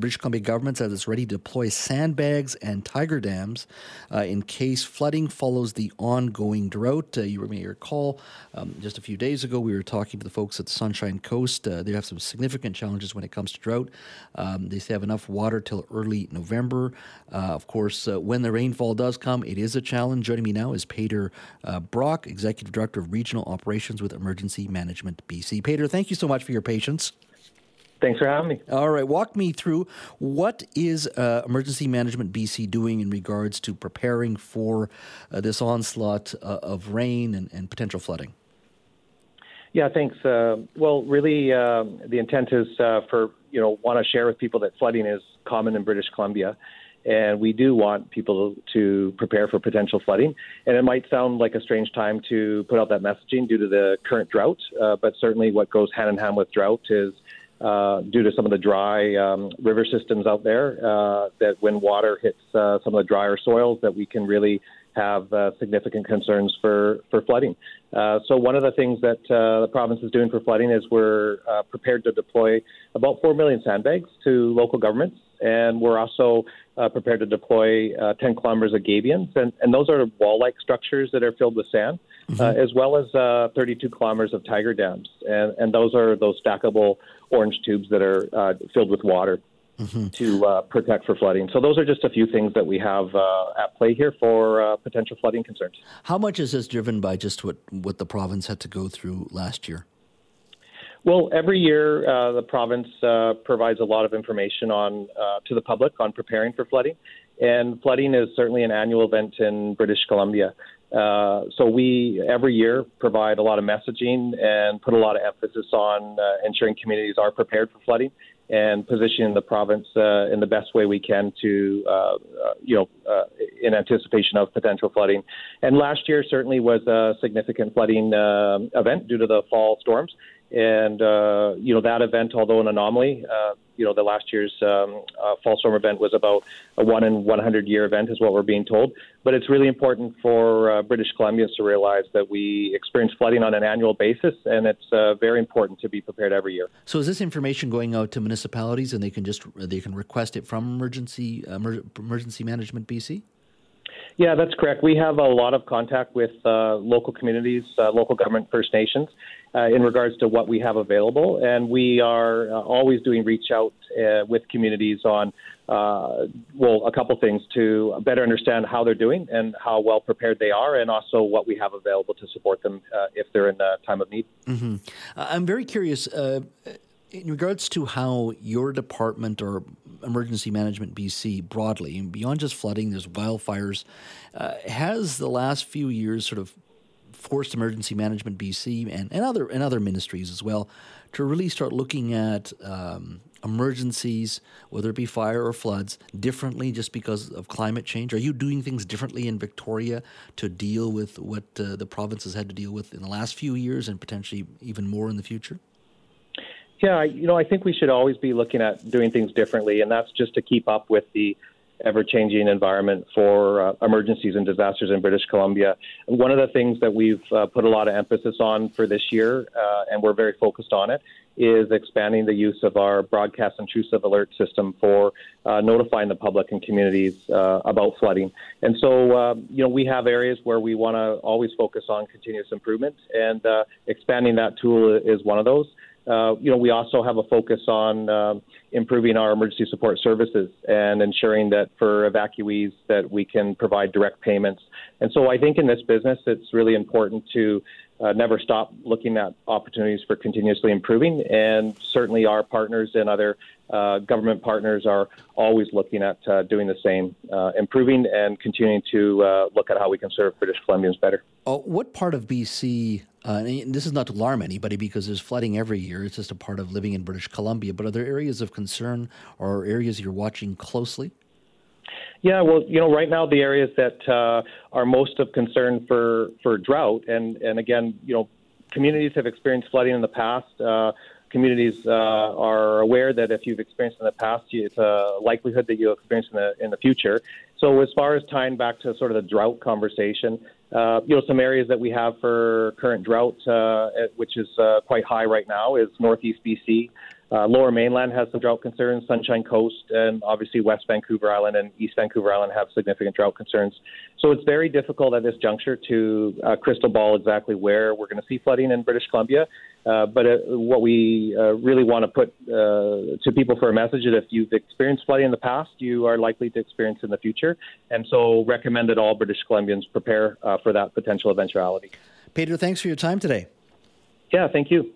British Columbia government says it's ready to deploy sandbags and tiger dams uh, in case flooding follows the ongoing drought. Uh, you may recall um, just a few days ago we were talking to the folks at the Sunshine Coast. Uh, they have some significant challenges when it comes to drought. Um, they say have enough water till early November. Uh, of course, uh, when the rainfall does come, it is a challenge. Joining me now is Peter Brach, Executive Director of Regional Operations with Emergency Management BC. Peter, thank you so much for your patience. Thanks for having me. All right, walk me through what is uh, Emergency Management BC doing in regards to preparing for uh, this onslaught uh, of rain and, and, potential flooding. Yeah, thanks. Uh, well, really, um, the intent is uh, for you know want to share with people that flooding is common in British Columbia, and we do want people to prepare for potential flooding. And it might sound like a strange time to put out that messaging due to the current drought, uh, but certainly what goes hand in hand with drought is uh, due to some of the dry um, river systems out there, uh, that when water hits uh, some of the drier soils, that we can really have uh, significant concerns for for flooding. Uh, so one of the things that uh, the province is doing for flooding is we're prepared to deploy about four million sandbags to local governments, and we're also prepared to deploy 10 kilometers of gabions, and, and those are wall-like structures that are filled with sand. Mm-hmm. as well as 32 kilometers of tiger dams, and, and those are those stackable orange tubes that are uh, filled with water mm-hmm. to uh, protect for flooding. So those are just a few things that we have uh, at play here for uh, potential flooding concerns. How much is this driven by just what, what the province had to go through last year? Well, every year uh, the province uh, provides a lot of information on to the public on preparing for flooding, and flooding is certainly an annual event in British Columbia. Uh, so we every year provide a lot of messaging and put a lot of emphasis on uh, ensuring communities are prepared for flooding and positioning the province uh, in the best way we can to, uh, uh, you know, in anticipation of potential flooding. And last year certainly was a significant flooding event due to the fall storms. And, uh, you know, that event, although an anomaly, uh, you know, the last year's um, uh, fall storm event was about a one in 100 year event, is what we're being told. But it's really important for uh, British Columbians to realize that we experience flooding on an annual basis, and it's uh, very important to be prepared every year. So, is this information going out to municipalities, and they can just they can request it from emergency emergency management BC? Yeah, that's correct. We have a lot of contact with uh, local communities, uh, local government, First Nations, uh, in regards to what we have available, and we are uh, always doing reach out uh, with communities on, uh, well, a couple things to better understand how they're doing and how well prepared they are, and also what we have available to support them if they're in a time of need. Mm-hmm. I'm very curious in regards to how your department or emergency management BC broadly, and beyond just flooding, there's wildfires, uh, has the last few years sort of forced emergency management BC and, and other and other ministries as well to really start looking at um, emergencies, whether it be fire or floods, differently just because of climate change? Are you doing things differently in Victoria to deal with what uh, the province has had to deal with in the last few years and potentially even more in the future? Yeah, you know, I think we should always be looking at doing things differently, and that's just to keep up with the ever changing environment for uh, emergencies and disasters in British Columbia. One of the things that we've uh, put a lot of emphasis on for this year, uh, and we're very focused on it, is expanding the use of our broadcast intrusive alert system for uh, notifying the public and communities uh, about flooding. And so, uh, you know, we have areas where we want to always focus on continuous improvement, and expanding that tool is one of those. Uh, you know, we also have a focus on uh, improving our emergency support services and ensuring that for evacuees that we can provide direct payments. And so I think in this business, it's really important to uh, never stop looking at opportunities for continuously improving. And certainly our partners and other uh, government partners are always looking at uh, doing the same, uh, improving and continuing to uh, look at how we can serve British Columbians better. What part of BC, and this is not to alarm anybody because there's flooding every year, it's just a part of living in British Columbia, but are there areas of concern or areas you're watching closely? Yeah, well, you know, right now the areas that uh, are most of concern for for drought, and and again, you know, communities have experienced flooding in the past. Uh, communities uh, are aware that if you've experienced in the past, it's a likelihood that you'll experience in the in the future. So, as far as tying back to sort of the drought conversation, uh, you know, some areas that we have for current drought, uh, which is uh, quite high right now, is Northeast BC, Uh, Lower Mainland has some drought concerns. Sunshine Coast and obviously West Vancouver Island and East Vancouver Island have significant drought concerns. So it's very difficult at this juncture to uh, crystal ball exactly where we're going to see flooding in British Columbia. Uh, but uh, what we uh, really want to put uh, to people for a message is if you've experienced flooding in the past, you are likely to experience in the future. And so recommend that all British Columbians prepare for that potential eventuality. Peter, thanks for your time today. Yeah, thank you.